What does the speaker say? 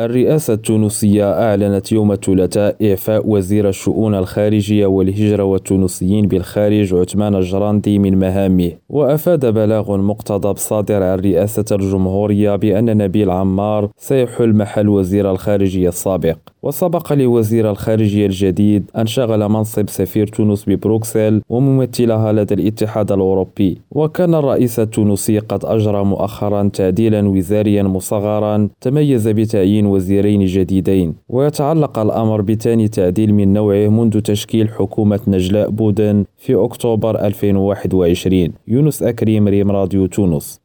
الرئاسة التونسية أعلنت يوم الثلاثاء إعفاء وزير الشؤون الخارجية والهجرة والتونسيين بالخارج عثمان الجراندي من مهامه. وأفاد بلاغ مقتضب صادر عن رئاسة الجمهورية بأن نبيل عمار سيحل محل وزير الخارجية السابق. وسبق لوزير الخارجية الجديد أن شغل منصب سفير تونس ببروكسل وممثلها لدى الاتحاد الأوروبي. وكان الرئيس التونسي قد أجرى مؤخرا تعديلا وزاريا مصغرا تميز بتعيين وزيرين جديدين. ويتعلق الأمر بثاني تعديل من نوعه منذ تشكيل حكومة نجلاء بودن في أكتوبر 2021 يونس أكريم ريم راديو تونس.